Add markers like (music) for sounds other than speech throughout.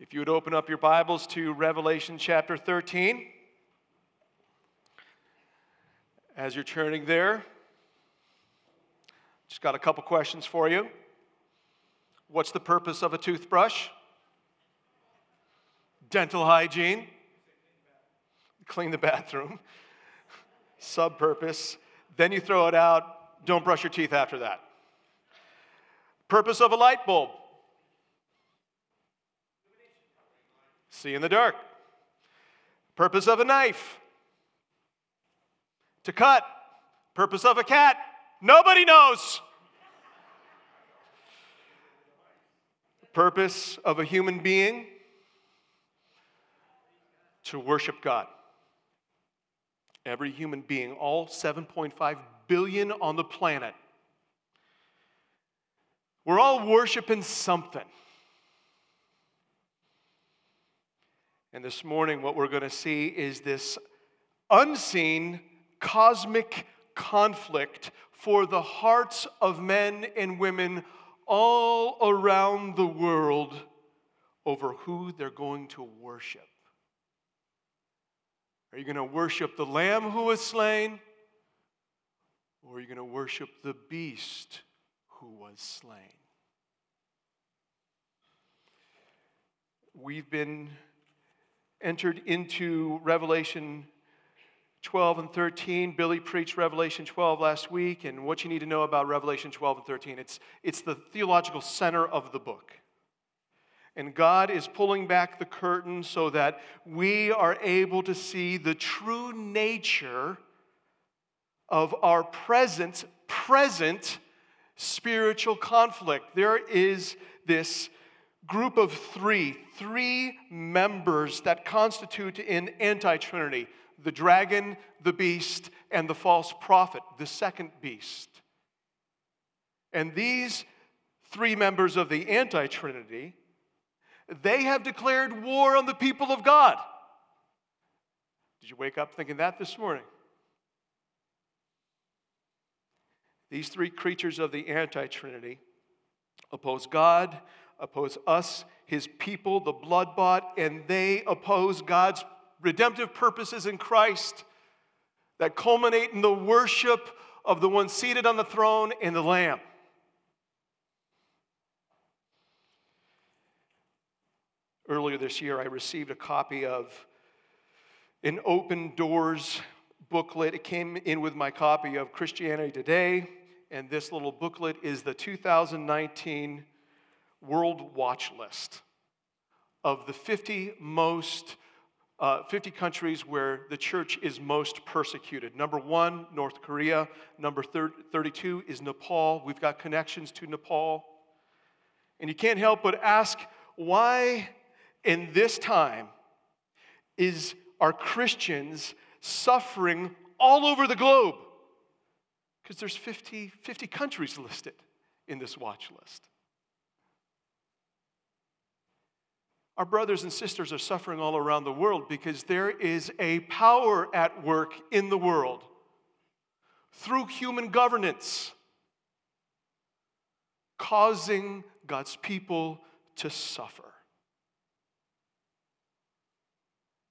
If you would open up your Bibles to Revelation chapter 13. As you're turning there, just got a couple questions for you. What's the purpose of a toothbrush? Dental hygiene. Clean the bathroom. (laughs) Sub purpose. Then you throw it out. Don't brush your teeth after that. Purpose of a light bulb see in the dark. Purpose of a knife to cut. Purpose of a cat nobody knows. Purpose of a human being to worship God. Every human being, all 7.5 billion on the planet, we're all worshiping something. And this morning, what we're going to see is this unseen cosmic conflict for the hearts of men and women all around the world over who they're going to worship. Are you going to worship the Lamb who was slain? Or are you going to worship the beast who was slain? We've been entered into Revelation 12 and 13. Billy preached Revelation 12 last week, and what you need to know about Revelation 12 and 13. It's, it's the theological center of the book. And God is pulling back the curtain so that we are able to see the true nature of our present, present spiritual conflict. There is this group of three, three members that constitute an anti trinity the dragon, the beast, and the false prophet, the second beast. And these three members of the anti trinity, they have declared war on the people of God. Did you wake up thinking that this morning? These three creatures of the anti trinity oppose God, oppose us, his people, the blood bought, and they oppose God's redemptive purposes in Christ that culminate in the worship of the one seated on the throne and the Lamb. Earlier this year, I received a copy of an Open Doors booklet. It came in with my copy of Christianity Today, and this little booklet is the 2019 World Watch List of the 50 most, uh, 50 countries where the church is most persecuted. Number one, North Korea. Number 32 is Nepal. We've got connections to Nepal. And you can't help but ask why in this time is our Christians suffering all over the globe? Because there's 50, 50 countries listed in this watch list. Our brothers and sisters are suffering all around the world because there is a power at work in the world through human governance, causing God's people to suffer.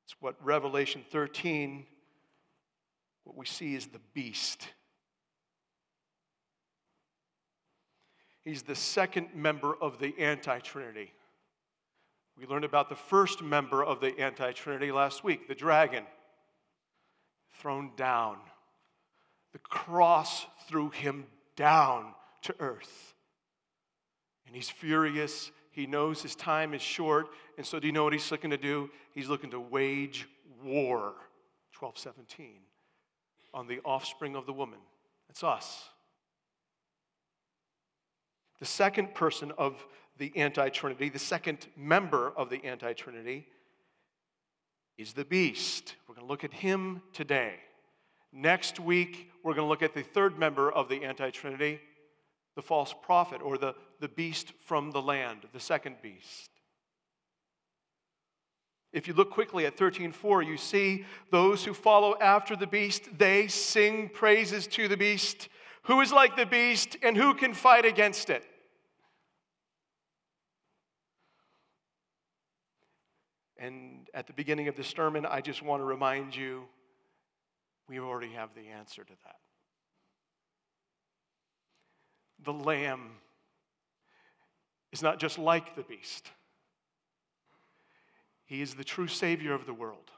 It's what Revelation 13, what we see is the beast. He's the second member of the anti Trinity. We learned about the first member of the anti Trinity last week, the dragon, thrown down. The cross threw him down to earth. And he's furious. He knows his time is short. And so, do you know what he's looking to do? He's looking to wage war, 1217, on the offspring of the woman. That's us. The second person of the anti Trinity, the second member of the anti Trinity, is the beast. We're going to look at him today. Next week, we're going to look at the third member of the anti Trinity, the false prophet, or the, the beast from the land, the second beast. If you look quickly at 13:4, you see those who follow after the beast, they sing praises to the beast. Who is like the beast and who can fight against it? And at the beginning of this sermon, I just want to remind you we already have the answer to that. The Lamb is not just like the beast, He is the true Savior of the world,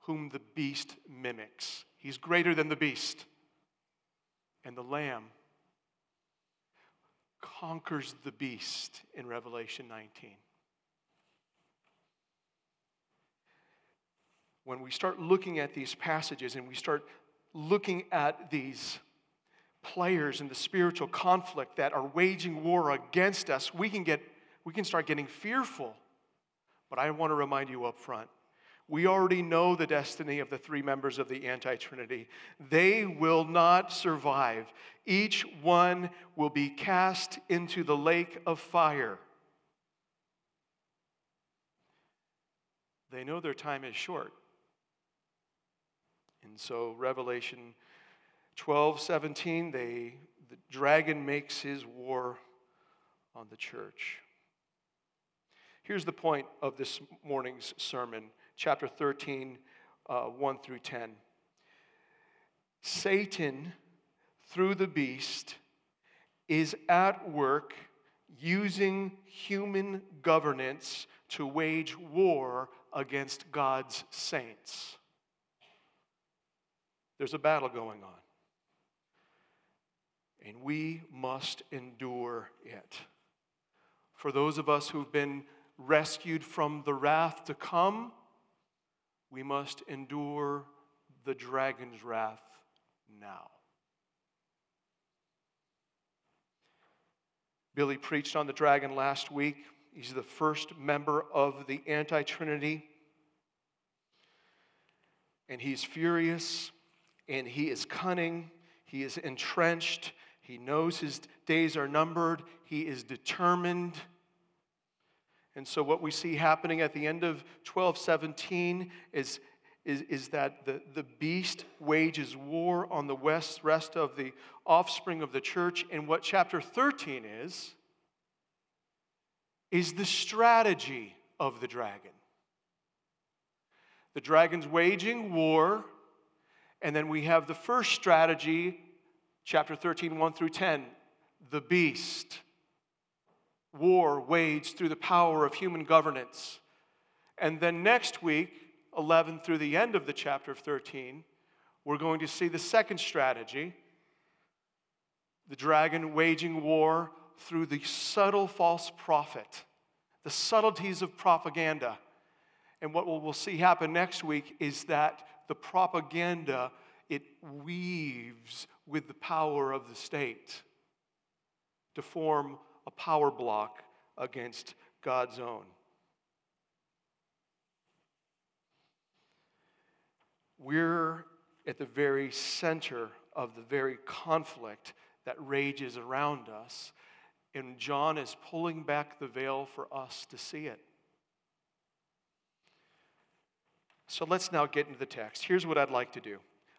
whom the beast mimics. He's greater than the beast. And the Lamb conquers the beast in Revelation 19. When we start looking at these passages and we start looking at these players in the spiritual conflict that are waging war against us, we can get we can start getting fearful. But I want to remind you up front we already know the destiny of the three members of the anti Trinity. They will not survive. Each one will be cast into the lake of fire. They know their time is short. And so, Revelation 12 17, they, the dragon makes his war on the church. Here's the point of this morning's sermon chapter 13, uh, 1 through 10. Satan, through the beast, is at work using human governance to wage war against God's saints. There's a battle going on. And we must endure it. For those of us who've been rescued from the wrath to come, we must endure the dragon's wrath now. Billy preached on the dragon last week. He's the first member of the anti Trinity. And he's furious and he is cunning. He is entrenched. He knows his days are numbered. He is determined. And so, what we see happening at the end of 1217 is, is, is that the, the beast wages war on the west, rest of the offspring of the church. And what chapter 13 is, is the strategy of the dragon. The dragon's waging war, and then we have the first strategy, chapter 13, 1 through 10, the beast war waged through the power of human governance. And then next week, 11 through the end of the chapter of 13, we're going to see the second strategy the dragon waging war through the subtle false prophet, the subtleties of propaganda. And what we'll see happen next week is that the propaganda it weaves with the power of the state to form a power block against God's own. We're at the very center of the very conflict that rages around us, and John is pulling back the veil for us to see it. So let's now get into the text. Here's what I'd like to do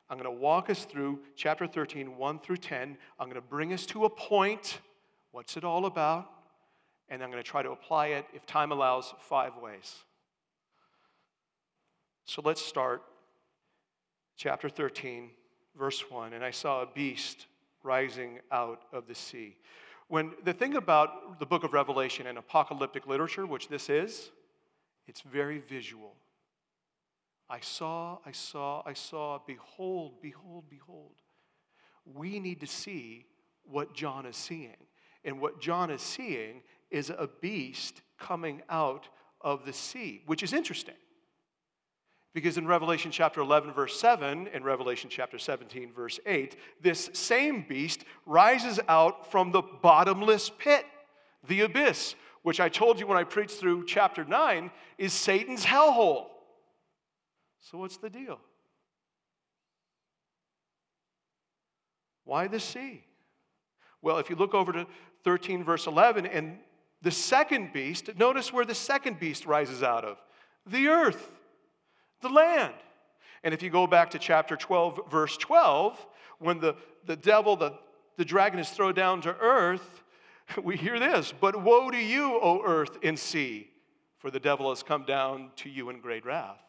I'm going to walk us through chapter 13, 1 through 10. I'm going to bring us to a point What's it all about? And I'm going to try to apply it, if time allows, five ways. So let's start. Chapter 13, verse 1. And I saw a beast rising out of the sea. When the thing about the book of Revelation and apocalyptic literature, which this is, it's very visual. I saw, I saw, I saw, behold, behold, behold. We need to see what John is seeing. And what John is seeing is a beast coming out of the sea, which is interesting. Because in Revelation chapter 11, verse 7, and Revelation chapter 17, verse 8, this same beast rises out from the bottomless pit, the abyss, which I told you when I preached through chapter 9 is Satan's hellhole. So, what's the deal? Why the sea? Well, if you look over to 13, verse 11, and the second beast, notice where the second beast rises out of the earth, the land. And if you go back to chapter 12, verse 12, when the, the devil, the, the dragon, is thrown down to earth, (laughs) we hear this But woe to you, O earth and sea, for the devil has come down to you in great wrath.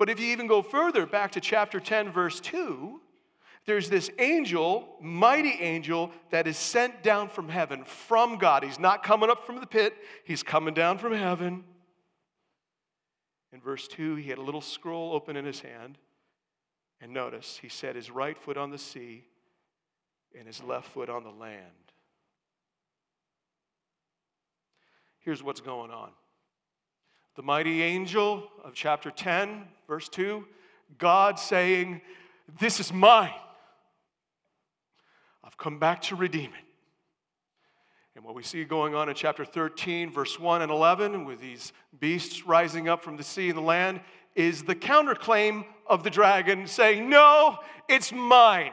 But if you even go further, back to chapter 10, verse 2, there's this angel, mighty angel, that is sent down from heaven, from God. He's not coming up from the pit, he's coming down from heaven. In verse 2, he had a little scroll open in his hand. And notice, he set his right foot on the sea and his left foot on the land. Here's what's going on the mighty angel of chapter 10, verse 2, God saying, This is mine. I've come back to redeem it. And what we see going on in chapter 13, verse 1 and 11, with these beasts rising up from the sea and the land, is the counterclaim of the dragon saying, No, it's mine.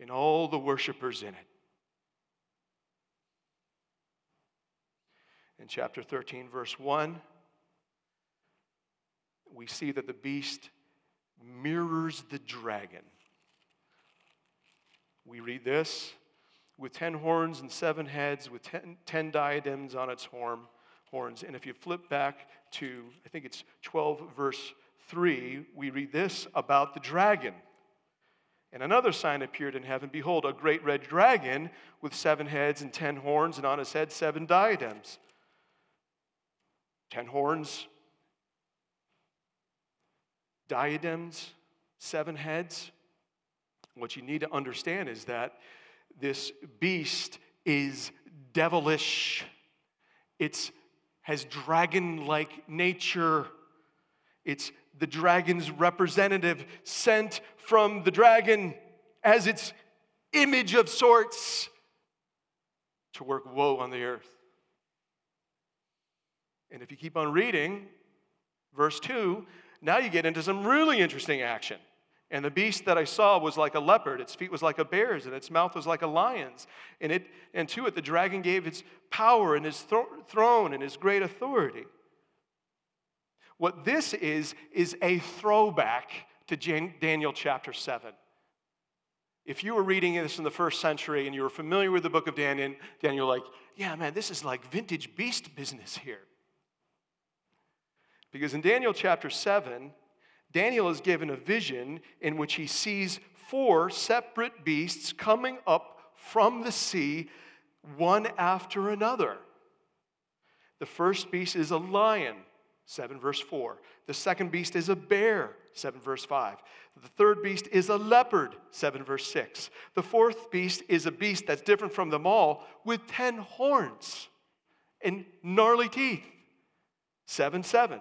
And all the worshipers in it. In chapter 13, verse 1, we see that the beast mirrors the dragon. We read this with ten horns and seven heads, with ten, ten diadems on its horn, horns. And if you flip back to, I think it's 12, verse 3, we read this about the dragon. And another sign appeared in heaven Behold, a great red dragon with seven heads and ten horns, and on his head seven diadems ten horns, diadems, seven heads. What you need to understand is that this beast is devilish. It has dragon like nature. It's the dragon's representative sent from the dragon as its image of sorts to work woe on the earth. And if you keep on reading, verse 2, now you get into some really interesting action. And the beast that I saw was like a leopard, its feet was like a bear's, and its mouth was like a lion's. And, it, and to it, the dragon gave its power and his th- throne and his great authority. What this is, is a throwback to Jan- Daniel chapter 7. If you were reading this in the first century and you were familiar with the book of Daniel, Daniel, like, yeah, man, this is like vintage beast business here. Because in Daniel chapter 7, Daniel is given a vision in which he sees four separate beasts coming up from the sea, one after another. The first beast is a lion, 7 verse 4. The second beast is a bear, 7 verse 5. The third beast is a leopard, 7 verse 6. The fourth beast is a beast that's different from them all with 10 horns and gnarly teeth, 7 7.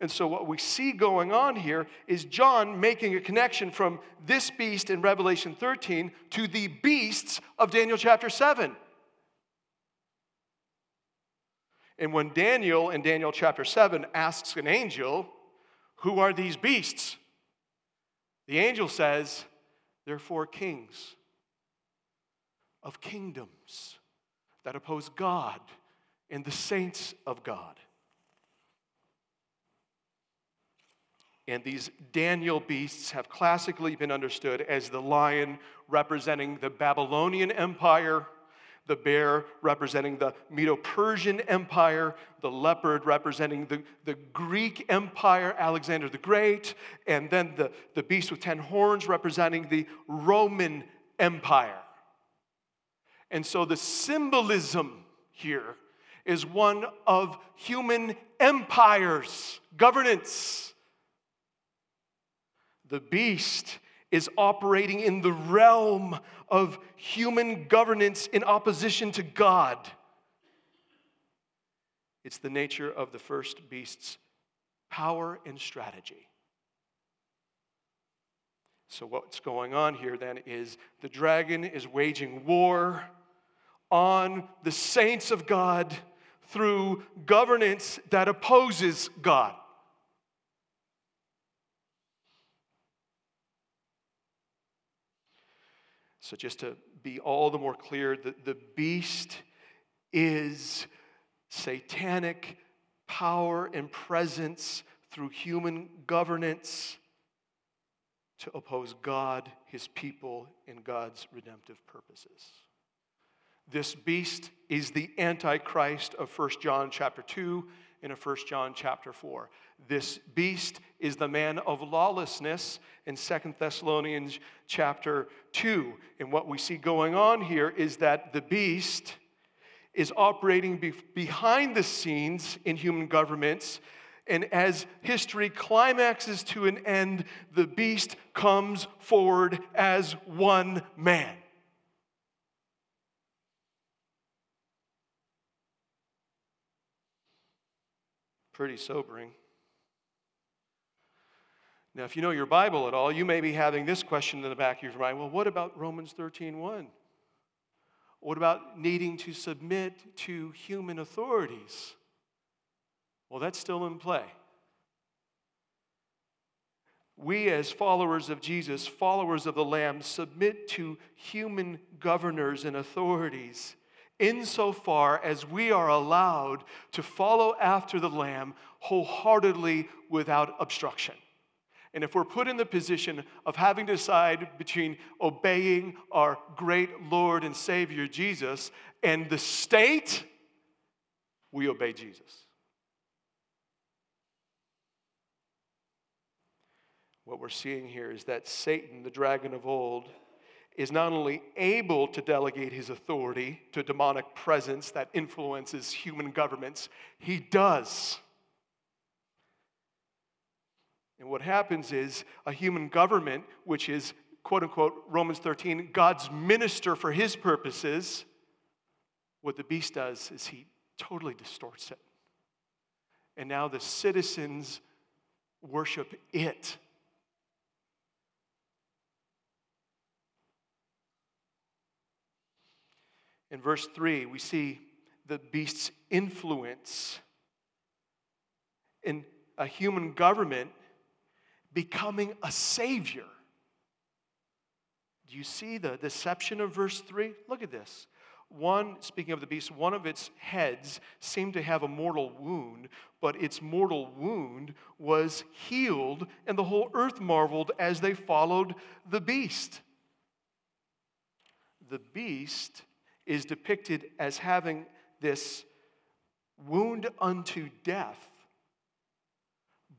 And so, what we see going on here is John making a connection from this beast in Revelation 13 to the beasts of Daniel chapter 7. And when Daniel in Daniel chapter 7 asks an angel, Who are these beasts? The angel says, They're four kings of kingdoms that oppose God and the saints of God. And these Daniel beasts have classically been understood as the lion representing the Babylonian Empire, the bear representing the Medo Persian Empire, the leopard representing the, the Greek Empire, Alexander the Great, and then the, the beast with 10 horns representing the Roman Empire. And so the symbolism here is one of human empires, governance the beast is operating in the realm of human governance in opposition to God. It's the nature of the first beast's power and strategy. So, what's going on here then is the dragon is waging war on the saints of God through governance that opposes God. So, just to be all the more clear, the, the beast is satanic power and presence through human governance to oppose God, his people, and God's redemptive purposes. This beast is the antichrist of 1 John chapter 2 of 1 John chapter 4. This beast is the man of lawlessness in 2 Thessalonians chapter 2. And what we see going on here is that the beast is operating be- behind the scenes in human governments. And as history climaxes to an end, the beast comes forward as one man. Pretty sobering. Now, if you know your Bible at all, you may be having this question in the back of your mind well, what about Romans 13 1? What about needing to submit to human authorities? Well, that's still in play. We, as followers of Jesus, followers of the Lamb, submit to human governors and authorities insofar as we are allowed to follow after the Lamb wholeheartedly without obstruction. And if we're put in the position of having to decide between obeying our great Lord and Savior Jesus and the state, we obey Jesus. What we're seeing here is that Satan, the dragon of old, is not only able to delegate his authority to demonic presence that influences human governments, he does. And what happens is a human government, which is, quote unquote, Romans 13, God's minister for his purposes, what the beast does is he totally distorts it. And now the citizens worship it. In verse 3, we see the beast's influence in a human government becoming a savior. Do you see the deception of verse 3? Look at this. One, speaking of the beast, one of its heads seemed to have a mortal wound, but its mortal wound was healed, and the whole earth marveled as they followed the beast. The beast is depicted as having this wound unto death,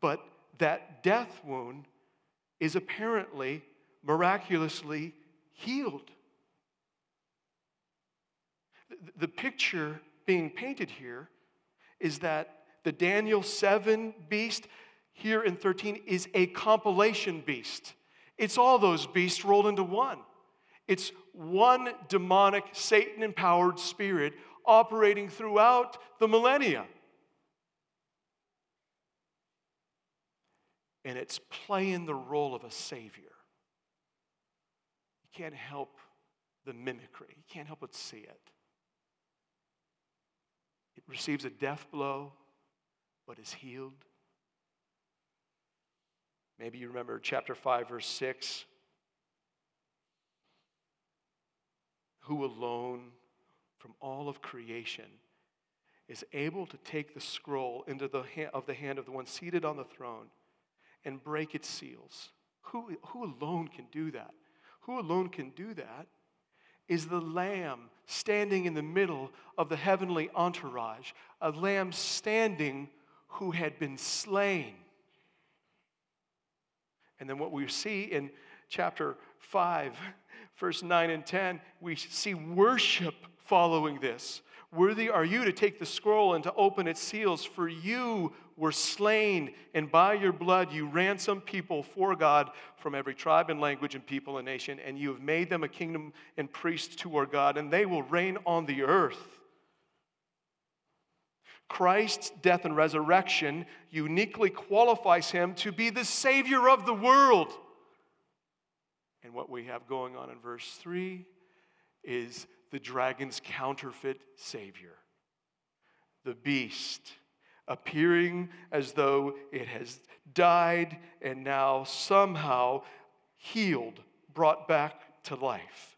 but that death wound is apparently miraculously healed. The picture being painted here is that the Daniel 7 beast here in 13 is a compilation beast. It's all those beasts rolled into one. It's one demonic, Satan empowered spirit operating throughout the millennia. and it's playing the role of a savior. You can't help the mimicry, you can't help but see it. It receives a death blow, but is healed. Maybe you remember chapter 5, verse 6. Who alone from all of creation is able to take the scroll into the hand of the hand of the one seated on the throne and break its seals. Who, who alone can do that? Who alone can do that is the lamb standing in the middle of the heavenly entourage, a lamb standing who had been slain. And then what we see in chapter 5, verse 9 and 10, we see worship following this. Worthy are you to take the scroll and to open its seals, for you were slain, and by your blood you ransomed people for God from every tribe and language and people and nation, and you have made them a kingdom and priests to our God, and they will reign on the earth. Christ's death and resurrection uniquely qualifies him to be the Savior of the world. And what we have going on in verse 3 is the dragon's counterfeit Savior, the beast appearing as though it has died and now somehow healed, brought back to life.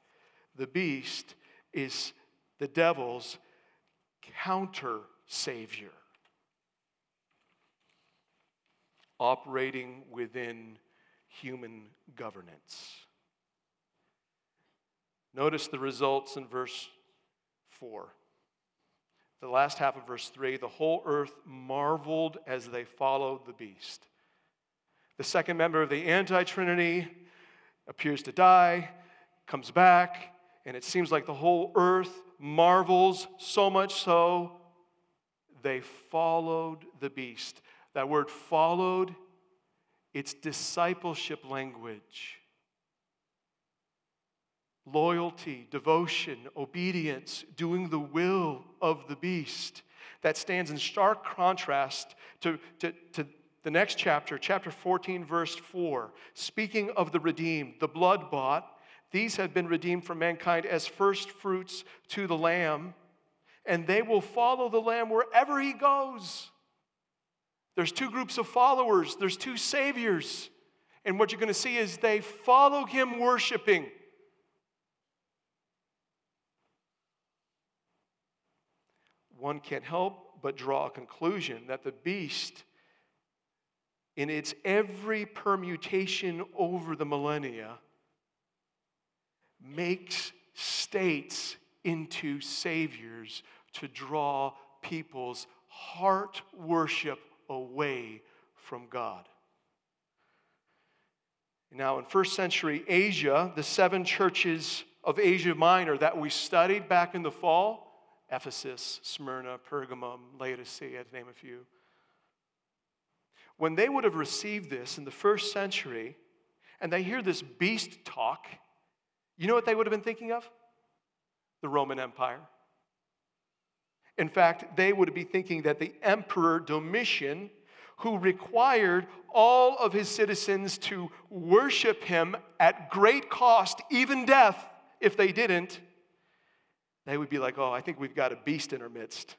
The beast is the devil's counter savior, operating within human governance. Notice the results in verse 4. The last half of verse 3 the whole earth marveled as they followed the beast. The second member of the anti Trinity appears to die, comes back, and it seems like the whole earth marvels so much so they followed the beast. That word followed, it's discipleship language. Loyalty, devotion, obedience, doing the will of the beast. That stands in stark contrast to, to, to the next chapter, chapter 14, verse 4. Speaking of the redeemed, the blood bought, these have been redeemed from mankind as first fruits to the Lamb, and they will follow the Lamb wherever he goes. There's two groups of followers, there's two saviors. And what you're going to see is they follow him worshiping. One can't help but draw a conclusion that the beast, in its every permutation over the millennia, makes states into saviors to draw people's heart worship away from God. Now, in first century Asia, the seven churches of Asia Minor that we studied back in the fall Ephesus, Smyrna, Pergamum, Laodicea, to name a few when they would have received this in the first century and they hear this beast talk, you know what they would have been thinking of? The Roman Empire. In fact, they would be thinking that the Emperor Domitian, who required all of his citizens to worship him at great cost, even death, if they didn't, they would be like, oh, I think we've got a beast in our midst.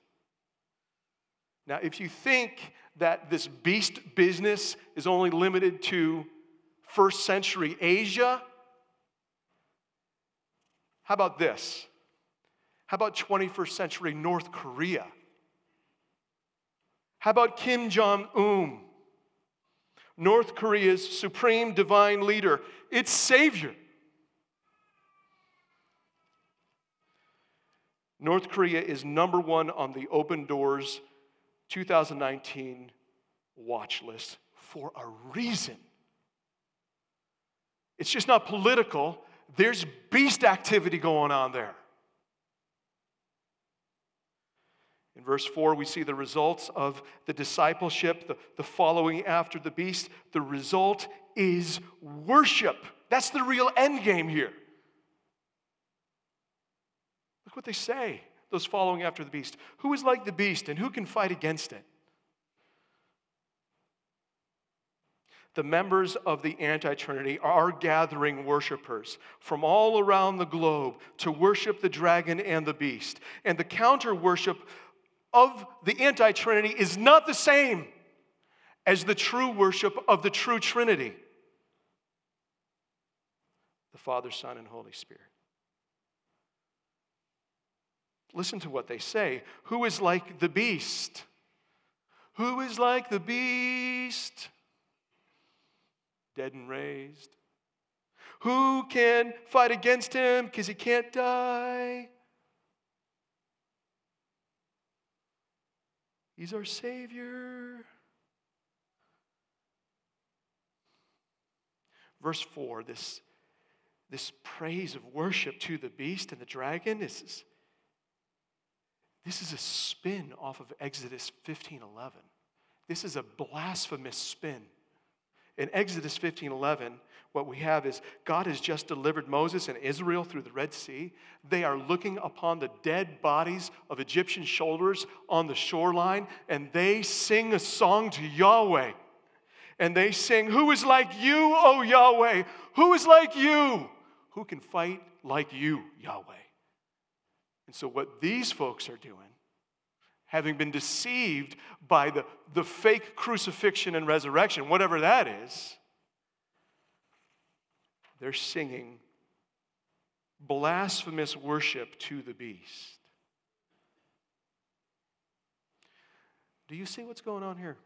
Now, if you think that this beast business is only limited to first century Asia, how about this? How about 21st century North Korea? How about Kim Jong un, North Korea's supreme divine leader, its savior? North Korea is number one on the Open Doors 2019 watch list for a reason. It's just not political, there's beast activity going on there. In verse 4, we see the results of the discipleship, the, the following after the beast. The result is worship. That's the real end game here. Look what they say, those following after the beast. Who is like the beast and who can fight against it? the members of the anti Trinity are gathering worshipers from all around the globe to worship the dragon and the beast. And the counter worship of the anti Trinity is not the same as the true worship of the true Trinity the Father, Son, and Holy Spirit. Listen to what they say. Who is like the beast? Who is like the beast? dead and raised. Who can fight against him because he can't die? He's our Savior. Verse 4, this, this praise of worship to the beast and the dragon, is, this is a spin off of Exodus 15:11. This is a blasphemous spin. In Exodus 15 11, what we have is God has just delivered Moses and Israel through the Red Sea. They are looking upon the dead bodies of Egyptian shoulders on the shoreline, and they sing a song to Yahweh. And they sing, Who is like you, O Yahweh? Who is like you? Who can fight like you, Yahweh? And so, what these folks are doing having been deceived by the, the fake crucifixion and resurrection, whatever that is, they're singing blasphemous worship to the beast. Do you see what's going on here?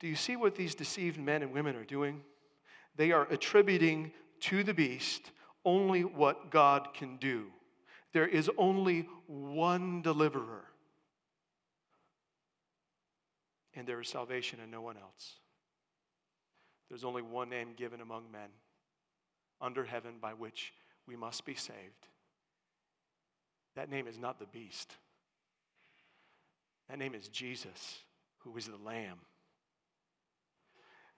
Do you see what these deceived men and women are doing? They are attributing to the beast only what God can do. There is only one deliverer. And there is salvation in no one else. There's only one name given among men under heaven by which we must be saved. That name is not the beast. That name is Jesus, who is the Lamb.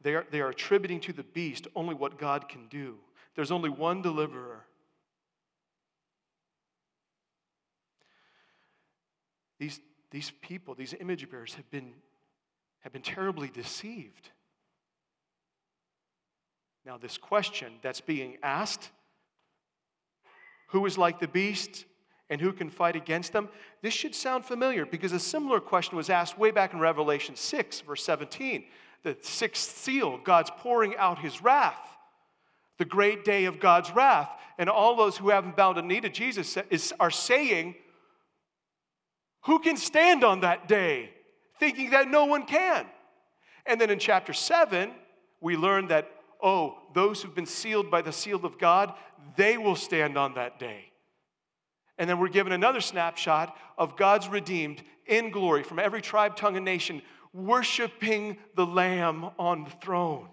They are, they are attributing to the beast only what God can do. There's only one deliverer. These, these people, these image bearers, have been, have been terribly deceived. Now, this question that's being asked who is like the beast and who can fight against them? This should sound familiar because a similar question was asked way back in Revelation 6, verse 17 the sixth seal, God's pouring out his wrath, the great day of God's wrath. And all those who haven't bowed a knee to Jesus are saying, Who can stand on that day? Thinking that no one can. And then in chapter 7, we learn that, oh, those who've been sealed by the seal of God, they will stand on that day. And then we're given another snapshot of God's redeemed in glory from every tribe, tongue, and nation worshiping the Lamb on the throne.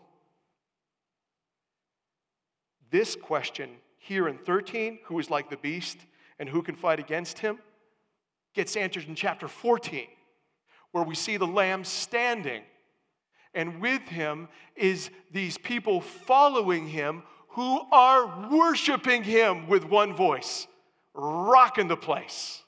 This question here in 13, who is like the beast and who can fight against him, gets answered in chapter 14, where we see the Lamb standing. And with him is these people following him who are worshiping him with one voice, rocking the place.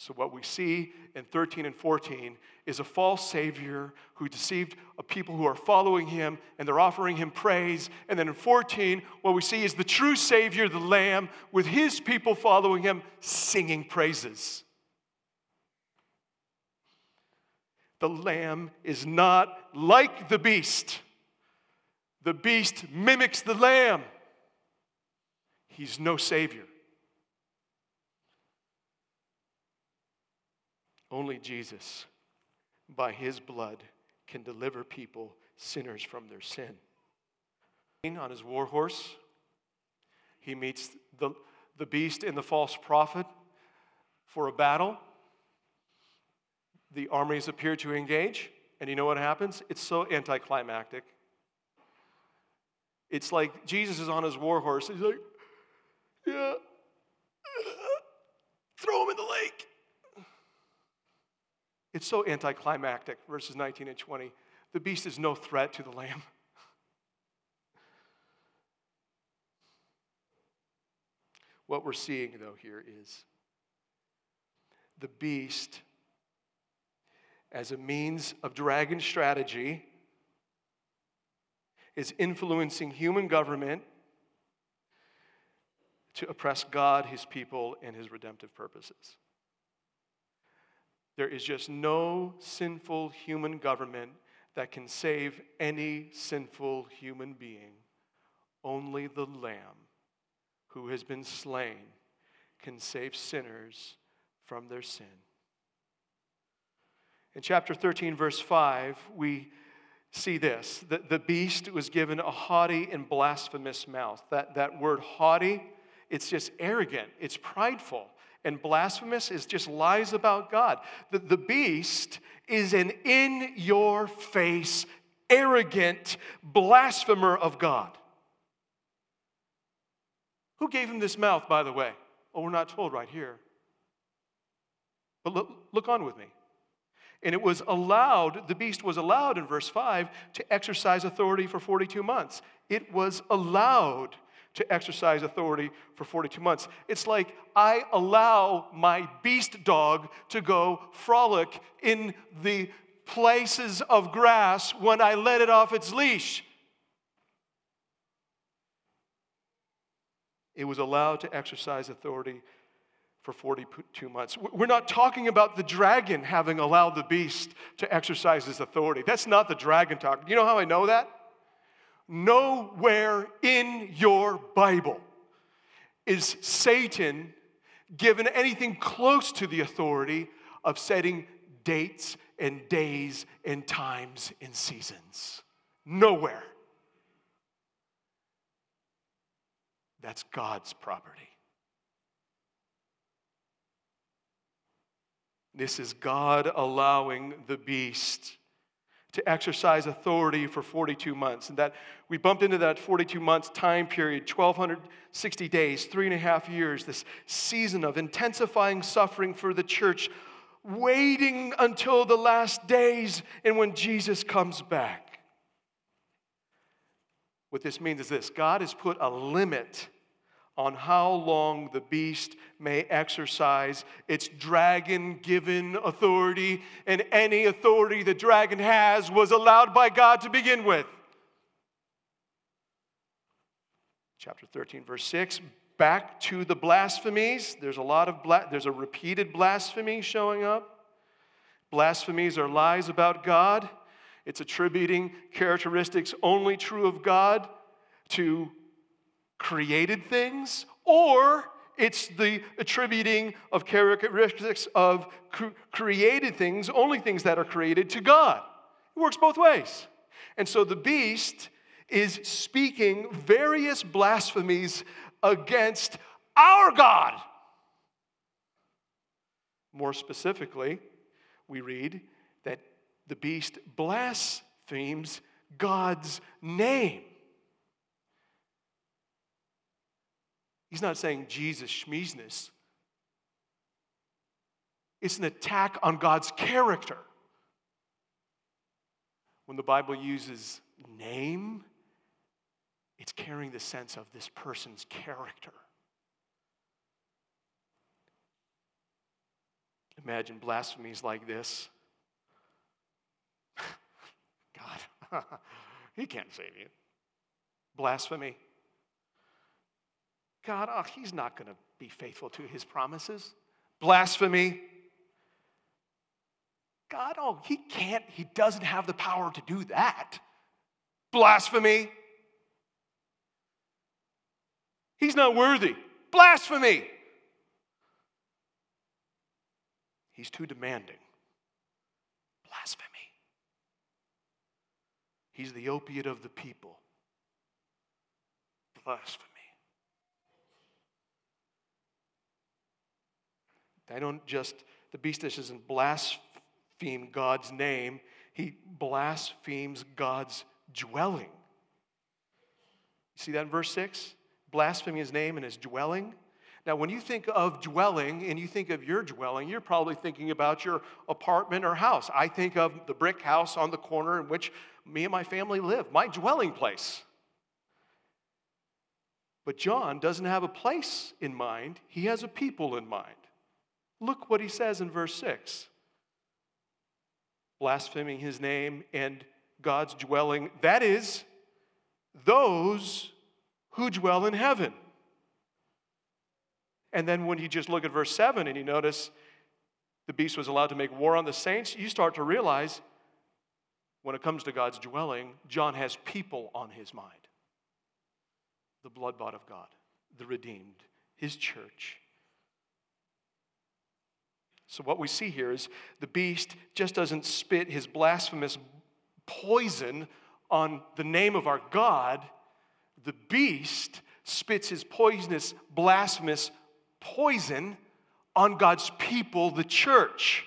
So, what we see in 13 and 14 is a false Savior who deceived a people who are following him and they're offering him praise. And then in 14, what we see is the true Savior, the Lamb, with his people following him, singing praises. The Lamb is not like the beast, the beast mimics the Lamb. He's no Savior. Only Jesus, by his blood, can deliver people, sinners, from their sin. On his war horse, he meets the, the beast and the false prophet for a battle. The armies appear to engage, and you know what happens? It's so anticlimactic. It's like Jesus is on his war horse. He's like, yeah, (laughs) throw him in the lake. It's so anticlimactic, verses 19 and 20. The beast is no threat to the lamb. (laughs) What we're seeing, though, here is the beast as a means of dragon strategy is influencing human government to oppress God, his people, and his redemptive purposes. There is just no sinful human government that can save any sinful human being. Only the Lamb who has been slain can save sinners from their sin. In chapter 13, verse 5, we see this that the beast was given a haughty and blasphemous mouth. That, that word haughty, it's just arrogant, it's prideful and blasphemous is just lies about God. The, the beast is an in your face, arrogant blasphemer of God. Who gave him this mouth, by the way? Oh, we're not told right here. But look, look on with me. And it was allowed, the beast was allowed in verse 5 to exercise authority for 42 months. It was allowed to exercise authority for 42 months. It's like I allow my beast dog to go frolic in the places of grass when I let it off its leash. It was allowed to exercise authority for 42 months. We're not talking about the dragon having allowed the beast to exercise his authority. That's not the dragon talk. You know how I know that? Nowhere in your Bible is Satan given anything close to the authority of setting dates and days and times and seasons. Nowhere. That's God's property. This is God allowing the beast to exercise authority for 42 months. And that we bumped into that 42 months time period, 1,260 days, three and a half years, this season of intensifying suffering for the church, waiting until the last days and when Jesus comes back. What this means is this God has put a limit on how long the beast may exercise its dragon given authority, and any authority the dragon has was allowed by God to begin with. Chapter 13, verse 6, back to the blasphemies. There's a lot of, bla- there's a repeated blasphemy showing up. Blasphemies are lies about God. It's attributing characteristics only true of God to created things, or it's the attributing of characteristics of created things, only things that are created, to God. It works both ways. And so the beast is speaking various blasphemies against our God. More specifically, we read that the beast blasphemes God's name. He's not saying Jesus schmeesness. It's an attack on God's character. When the Bible uses name, it's carrying the sense of this person's character. Imagine blasphemies like this (laughs) God, (laughs) he can't save you. Blasphemy. God, oh, he's not going to be faithful to his promises. Blasphemy. God, oh, he can't, he doesn't have the power to do that. Blasphemy. He's not worthy. Blasphemy. He's too demanding. Blasphemy. He's the opiate of the people. Blasphemy. They don't just, the beast doesn't blaspheme God's name, he blasphemes God's dwelling. You see that in verse 6? Blaspheming his name and his dwelling. Now, when you think of dwelling and you think of your dwelling, you're probably thinking about your apartment or house. I think of the brick house on the corner in which me and my family live, my dwelling place. But John doesn't have a place in mind, he has a people in mind. Look what he says in verse 6 blaspheming his name and God's dwelling, that is, those who dwell in heaven. And then when you just look at verse 7 and you notice the beast was allowed to make war on the saints, you start to realize when it comes to God's dwelling, John has people on his mind the blood bought of God, the redeemed, his church. So, what we see here is the beast just doesn't spit his blasphemous poison on the name of our God. The beast spits his poisonous, blasphemous poison on God's people, the church.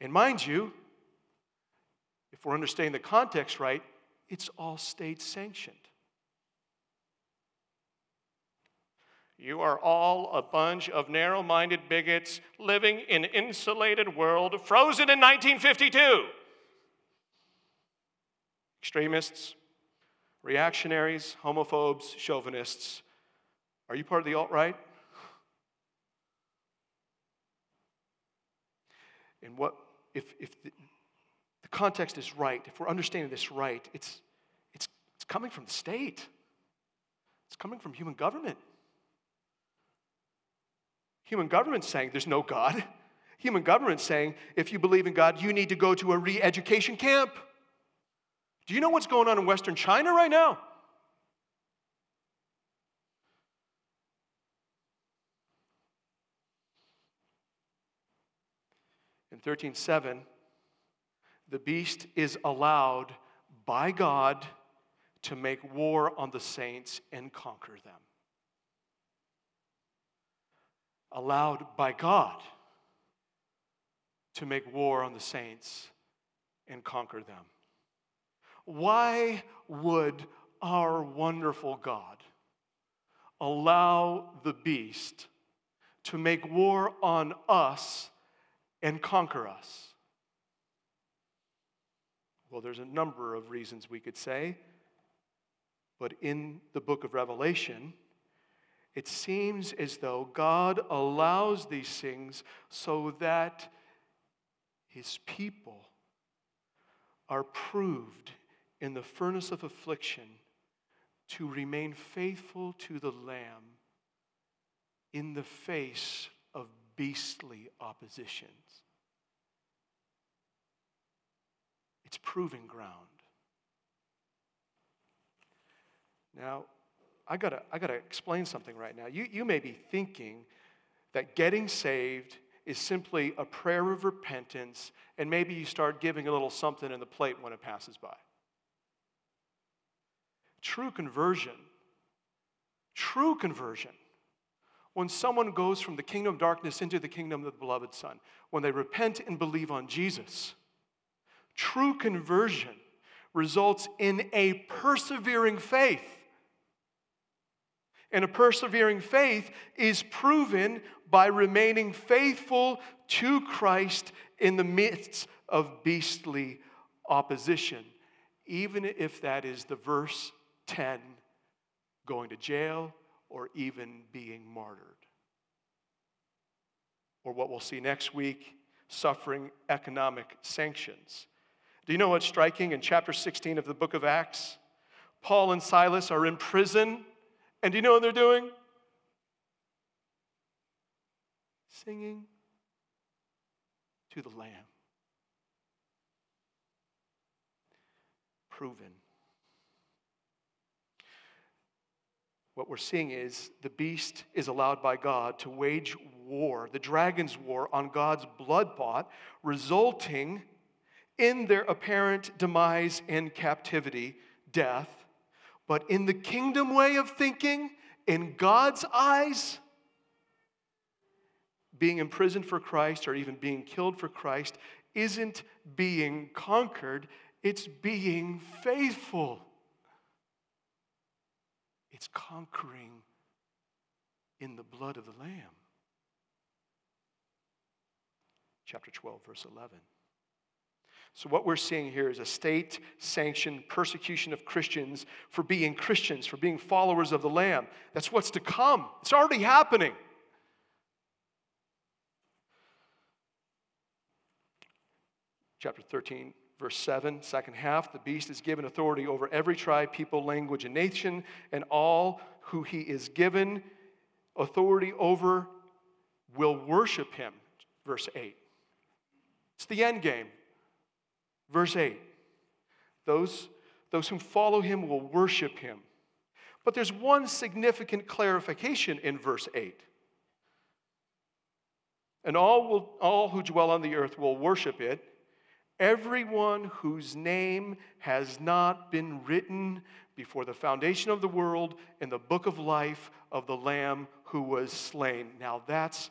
And mind you, if we're understanding the context right, it's all state sanctioned. You are all a bunch of narrow minded bigots living in an insulated world, frozen in 1952. Extremists, reactionaries, homophobes, chauvinists. Are you part of the alt right? And what, if, if the, the context is right, if we're understanding this right, it's, it's, it's coming from the state, it's coming from human government. Human government saying there's no God. Human government saying if you believe in God, you need to go to a re education camp. Do you know what's going on in Western China right now? In 13:7, the beast is allowed by God to make war on the saints and conquer them. Allowed by God to make war on the saints and conquer them. Why would our wonderful God allow the beast to make war on us and conquer us? Well, there's a number of reasons we could say, but in the book of Revelation, it seems as though God allows these things so that his people are proved in the furnace of affliction to remain faithful to the Lamb in the face of beastly oppositions. It's proving ground. Now, I gotta, I gotta explain something right now. You, you may be thinking that getting saved is simply a prayer of repentance, and maybe you start giving a little something in the plate when it passes by. True conversion, true conversion, when someone goes from the kingdom of darkness into the kingdom of the beloved Son, when they repent and believe on Jesus, true conversion results in a persevering faith. And a persevering faith is proven by remaining faithful to Christ in the midst of beastly opposition, even if that is the verse 10 going to jail or even being martyred. Or what we'll see next week suffering economic sanctions. Do you know what's striking in chapter 16 of the book of Acts? Paul and Silas are in prison, and do you know what they're doing? Singing to the Lamb. Proven what we're seeing is the beast is allowed by God to wage war, the dragon's war, on God's blood bought, resulting in their apparent demise and captivity, death. But in the kingdom way of thinking, in God's eyes, being imprisoned for Christ or even being killed for Christ isn't being conquered, it's being faithful. It's conquering in the blood of the Lamb. Chapter 12, verse 11. So, what we're seeing here is a state sanctioned persecution of Christians for being Christians, for being followers of the Lamb. That's what's to come. It's already happening. Chapter 13, Verse 7, second half, the beast is given authority over every tribe, people, language, and nation, and all who he is given authority over will worship him. Verse 8. It's the end game. Verse 8. Those, those who follow him will worship him. But there's one significant clarification in verse 8. And all, will, all who dwell on the earth will worship it Everyone whose name has not been written before the foundation of the world in the book of life of the Lamb who was slain. Now that's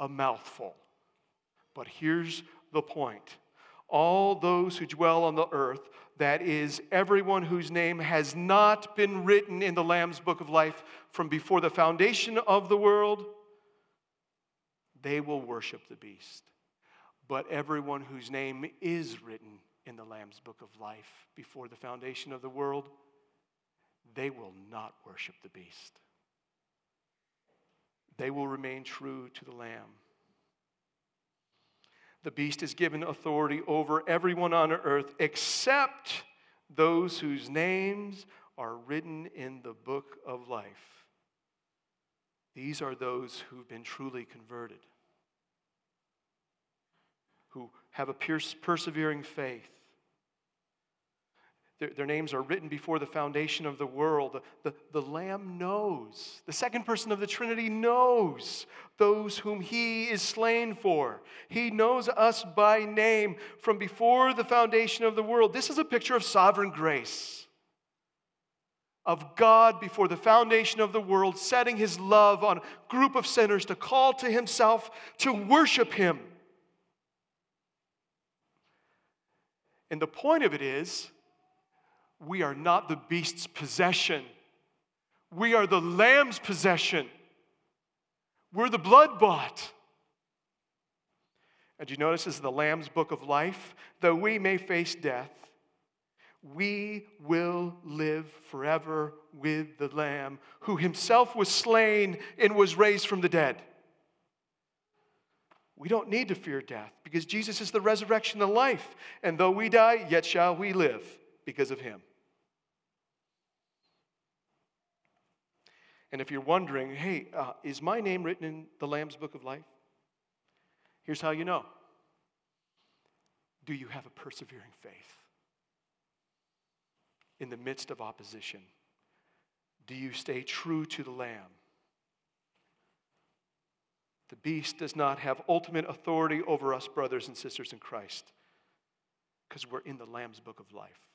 a mouthful. But here's the point all those who dwell on the earth, that is, everyone whose name has not been written in the Lamb's book of life from before the foundation of the world, they will worship the beast but everyone whose name is written in the Lamb's book of life before the foundation of the world, they will not worship the beast. They will remain true to the Lamb. The beast is given authority over everyone on earth except those whose names are written in the book of life. These are those who've been truly converted who have a persevering faith. Their, their, names are written before the foundation of the world. The, the, the Lamb knows. The second person of the Trinity knows those whom He is slain for. He knows us by name from before the foundation of the world. This is a picture of sovereign grace. of God before the foundation of the world, setting his love on a group of sinners to call to himself to worship him. And the point of it is, we are not the beast's possession. We are the lamb's possession. We're the blood bought. And you notice this is the Lamb's book of life? Though we may face death, we will live forever with the Lamb, who himself was slain and was raised from the dead. We don't need to fear death because Jesus is the resurrection and life. And though we die, yet shall we live because of him. And if you're wondering, hey, uh, is my name written in the Lamb's book of life? Here's how you know Do you have a persevering faith? In the midst of opposition, do you stay true to the Lamb? The beast does not have ultimate authority over us, brothers and sisters in Christ, because we're in the Lamb's book of life.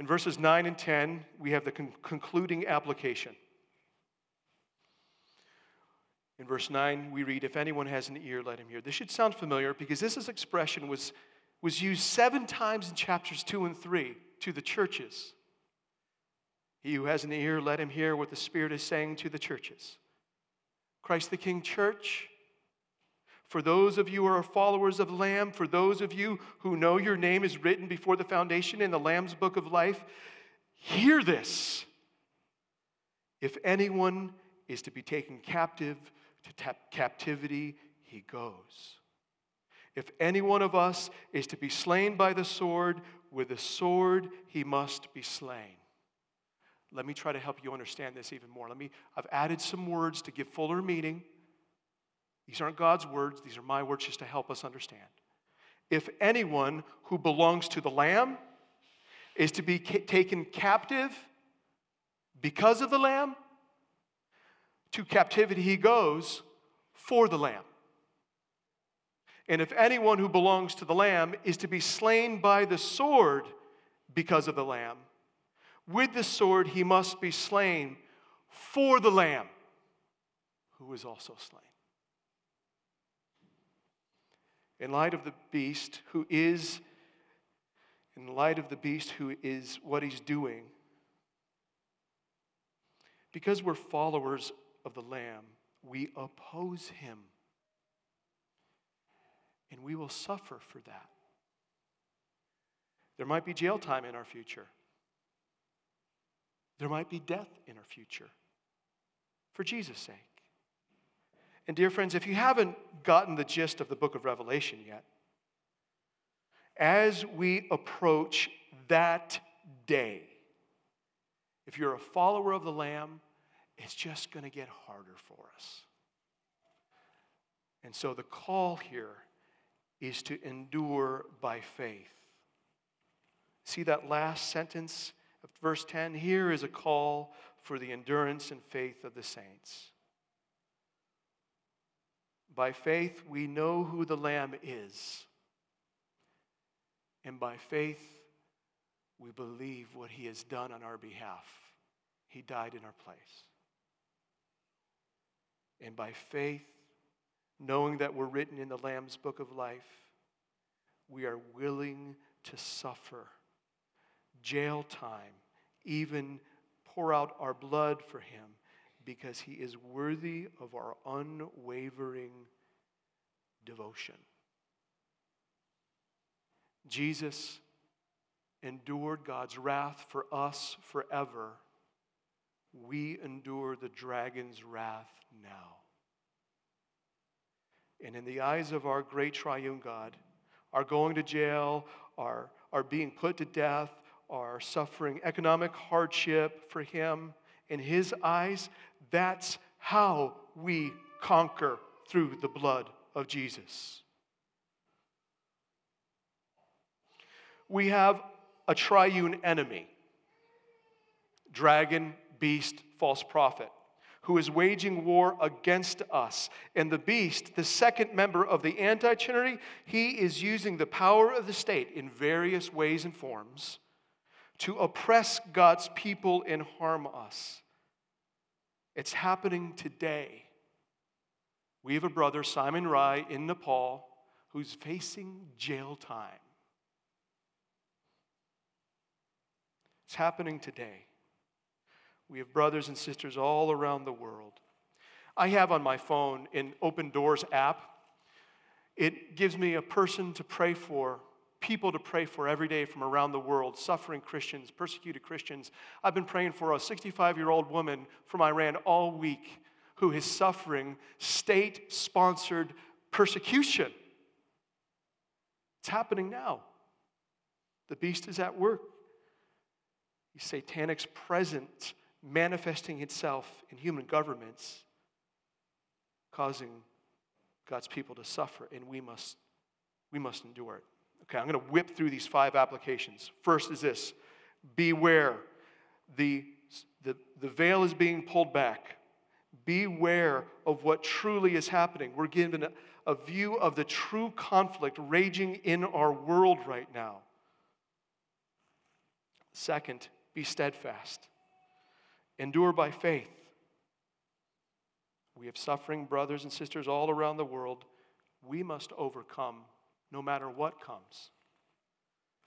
In verses 9 and 10, we have the con- concluding application. In verse 9, we read, If anyone has an ear, let him hear. This should sound familiar because this expression was, was used seven times in chapters 2 and 3 to the churches. He who has an ear, let him hear what the Spirit is saying to the churches. Christ the King Church, for those of you who are followers of Lamb, for those of you who know your name is written before the foundation in the Lamb's book of life, hear this. If anyone is to be taken captive, to captivity he goes. If any one of us is to be slain by the sword, with the sword he must be slain. Let me try to help you understand this even more. Let me, I've added some words to give fuller meaning. These aren't God's words, these are my words just to help us understand. If anyone who belongs to the Lamb is to be ca- taken captive because of the Lamb, to captivity he goes for the Lamb. And if anyone who belongs to the Lamb is to be slain by the sword because of the Lamb, with the sword he must be slain for the Lamb, who is also slain. In light of the beast who is, in light of the beast who is what he's doing, because we're followers of the Lamb, we oppose him. And we will suffer for that. There might be jail time in our future. There might be death in our future for Jesus' sake. And, dear friends, if you haven't gotten the gist of the book of Revelation yet, as we approach that day, if you're a follower of the Lamb, it's just going to get harder for us. And so the call here is to endure by faith. See that last sentence of verse 10? Here is a call for the endurance and faith of the saints. By faith, we know who the Lamb is. And by faith, we believe what he has done on our behalf. He died in our place. And by faith, knowing that we're written in the Lamb's book of life, we are willing to suffer jail time, even pour out our blood for him, because he is worthy of our unwavering devotion. Jesus endured God's wrath for us forever. We endure the dragon's wrath now. And in the eyes of our great triune God, our going to jail, our, our being put to death, our suffering economic hardship for Him, in His eyes, that's how we conquer through the blood of Jesus. We have a triune enemy dragon, beast, false prophet who is waging war against us. And the beast, the second member of the anti trinity, he is using the power of the state in various ways and forms to oppress God's people and harm us. It's happening today. We have a brother, Simon Rai, in Nepal, who's facing jail time. It's happening today. We have brothers and sisters all around the world. I have on my phone an Open Doors app. It gives me a person to pray for, people to pray for every day from around the world, suffering Christians, persecuted Christians. I've been praying for a 65 year old woman from Iran all week who is suffering state sponsored persecution. It's happening now. The beast is at work. The satanic's present manifesting itself in human governments, causing God's people to suffer, and we must, we must endure it. Okay, I'm going to whip through these five applications. First is this beware. The, the, the veil is being pulled back. Beware of what truly is happening. We're given a, a view of the true conflict raging in our world right now. Second, be steadfast. Endure by faith. We have suffering brothers and sisters all around the world. We must overcome no matter what comes.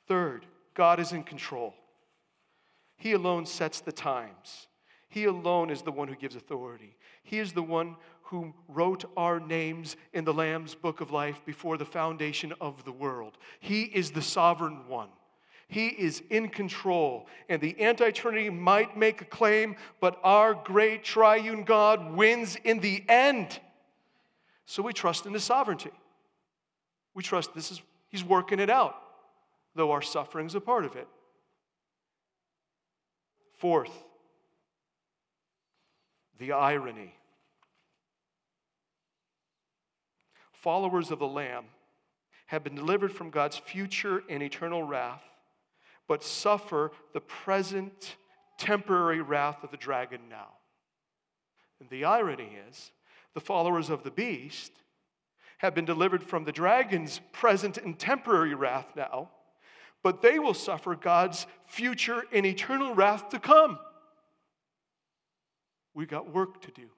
Third, God is in control. He alone sets the times. He alone is the one who gives authority. He is the one who wrote our names in the Lamb's book of life before the foundation of the world. He is the sovereign one. He is in control. And the anti Trinity might make a claim, but our great triune God wins in the end. So we trust in His sovereignty. We trust this is, He's working it out, though our suffering is a part of it. Fourth, the irony. Followers of the Lamb have been delivered from God's future and eternal wrath, but suffer the present temporary wrath of the dragon now. And the irony is, the followers of the beast have been delivered from the dragon's present and temporary wrath now, but they will suffer God's future and eternal wrath to come. We've got work to do.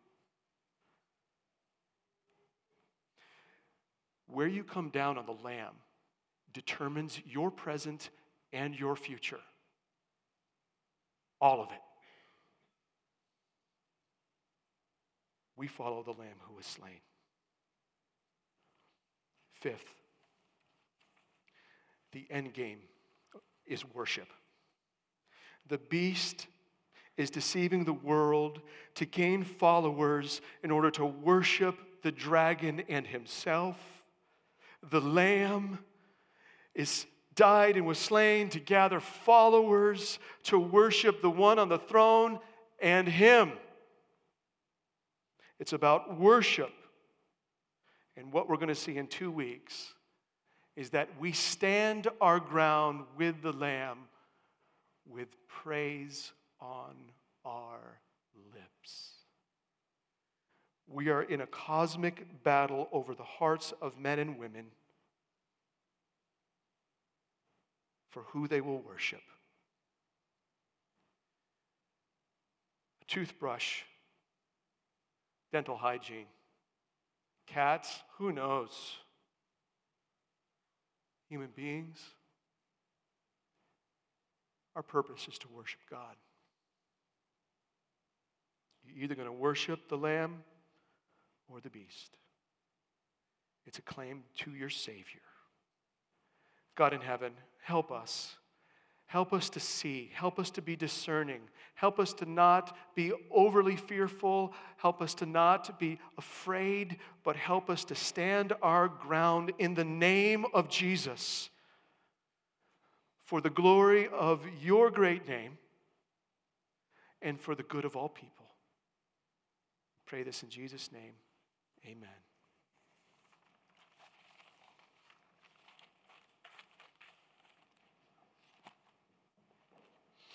Where you come down on the Lamb determines your present and your future. All of it. We follow the Lamb who was slain. Fifth, the end game is worship. The beast is deceiving the world to gain followers in order to worship the dragon and himself. The lamb is died and was slain to gather followers to worship the one on the throne and him. It's about worship. And what we're going to see in 2 weeks is that we stand our ground with the lamb with praise on our lips. We are in a cosmic battle over the hearts of men and women for who they will worship. A toothbrush, dental hygiene, cats, who knows? Human beings, our purpose is to worship God. You're either going to worship the Lamb or the beast. It's a claim to your Savior. God in heaven, help us. Help us to see. Help us to be discerning. Help us to not be overly fearful. Help us to not be afraid, but help us to stand our ground in the name of Jesus for the glory of your great name and for the good of all people. Pray this in Jesus' name. Amen.